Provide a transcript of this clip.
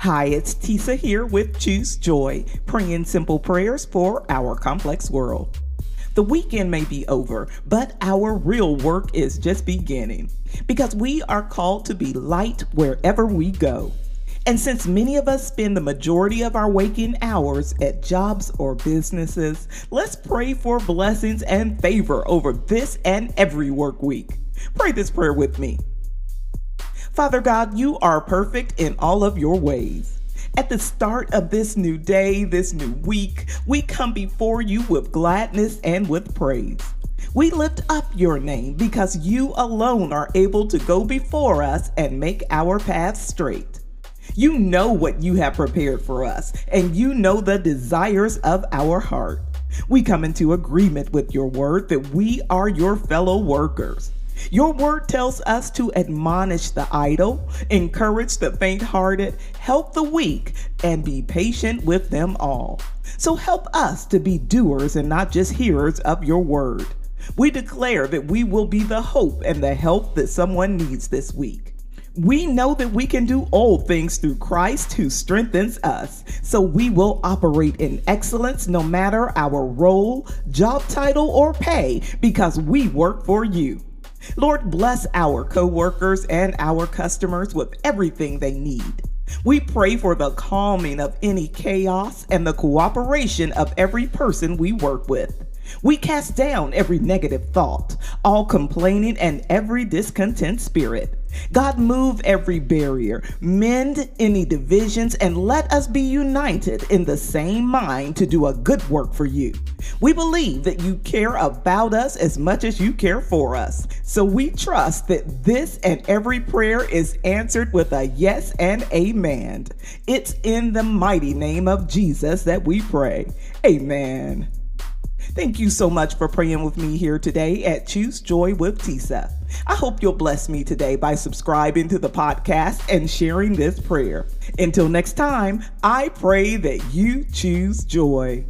Hi, it's Tisa here with Choose Joy, praying simple prayers for our complex world. The weekend may be over, but our real work is just beginning because we are called to be light wherever we go. And since many of us spend the majority of our waking hours at jobs or businesses, let's pray for blessings and favor over this and every work week. Pray this prayer with me. Father God, you are perfect in all of your ways. At the start of this new day, this new week, we come before you with gladness and with praise. We lift up your name because you alone are able to go before us and make our path straight. You know what you have prepared for us, and you know the desires of our heart. We come into agreement with your word that we are your fellow workers. Your word tells us to admonish the idle, encourage the faint hearted, help the weak, and be patient with them all. So help us to be doers and not just hearers of your word. We declare that we will be the hope and the help that someone needs this week. We know that we can do all things through Christ who strengthens us. So we will operate in excellence no matter our role, job title, or pay because we work for you. Lord, bless our coworkers and our customers with everything they need. We pray for the calming of any chaos and the cooperation of every person we work with. We cast down every negative thought, all complaining, and every discontent spirit. God, move every barrier, mend any divisions, and let us be united in the same mind to do a good work for you. We believe that you care about us as much as you care for us. So we trust that this and every prayer is answered with a yes and amen. It's in the mighty name of Jesus that we pray. Amen. Thank you so much for praying with me here today at Choose Joy with Tisa. I hope you'll bless me today by subscribing to the podcast and sharing this prayer. Until next time, I pray that you choose joy.